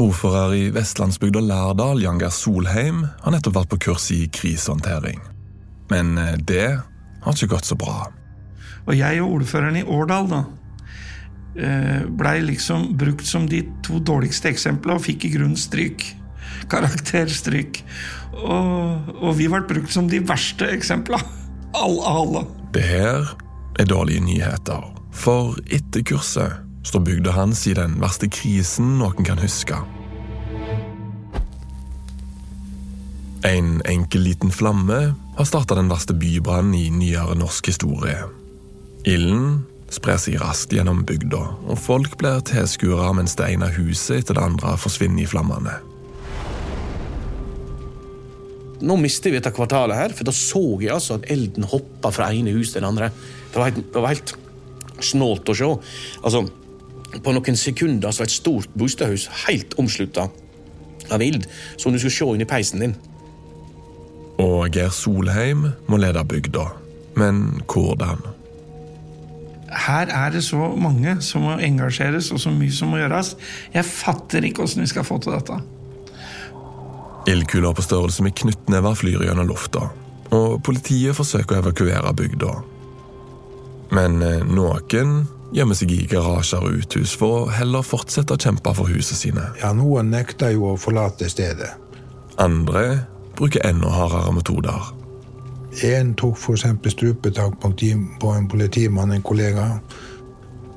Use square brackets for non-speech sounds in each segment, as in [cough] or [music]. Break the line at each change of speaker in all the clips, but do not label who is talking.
Ordfører i vestlandsbygda Lærdal, Janger Solheim, har nettopp vært på kurs i krisehåndtering. Men eh, det har ikke gått så bra.
Og jeg og ordføreren i Årdal da, eh, blei liksom brukt som de to dårligste eksemplene og fikk i grunnen stryk. [laughs] Karakterstryk. Og, og vi ble brukt som de verste eksemplene. [laughs] Alle, alle.
Det her er dårlige nyheter. For etter kurset står bygda hans i den verste krisen noen kan huske. En enkel liten flamme har starta den verste bybrannen i nyere norsk historie. Ilden sprer seg raskt gjennom bygda, og folk blir tilskuere mens det ene huset etter det andre forsvinner i flammene.
Nå mister vi dette kvartalet her, for da så jeg altså at elden hoppa fra ene hus til det andre. Det var helt, det var helt snålt å se. Altså, på noen sekunder så var et stort bostadhus helt omslutta av ild, som du skulle se inn i peisen din.
Og Geir Solheim må lede bygda. Men hvordan?
Her er det så mange som må engasjeres, og så mye som må gjøres. Jeg fatter ikke åssen vi skal få til dette.
Ildkuler på størrelse med knyttnever flyr gjennom lufta, og politiet forsøker å evakuere bygda. Men eh, noen gjemmer seg i garasjer og uthus for å heller fortsette å kjempe for huset sine.
Ja, Noen nekter jo å forlate stedet.
Andre bruker enda hardere metoder.
En tok f.eks. strupetak på en politimann, en kollega.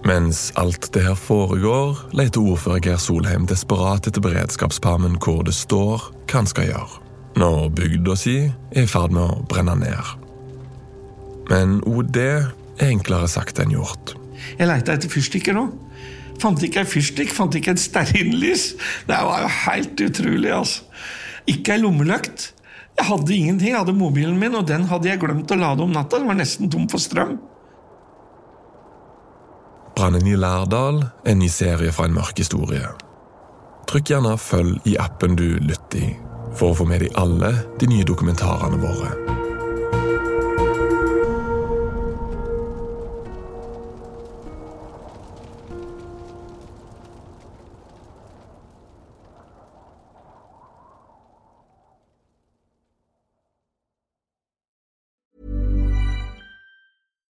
Mens alt det her foregår, leter ordfører Geir Solheim desperat etter beredskapspermen hvor det står hva han skal gjøre, når bygda si er i ferd med å brenne ned. Men òg det er enklere sagt enn gjort.
Jeg leita etter fyrstikker nå. Fant ikke ei fyrstikk, fant ikke et stearinlys. Det var jo helt utrolig, altså. Ikke ei lommelykt. Jeg hadde ingenting. Jeg hadde mobilen min, og den hadde jeg glemt å lade om natta. Den var nesten tom for strøm.
Brannen i Lærdal en ny serie fra en mørk historie. Trykk gjerne 'følg' i appen du lytter i, for å få med deg alle de nye dokumentarene våre.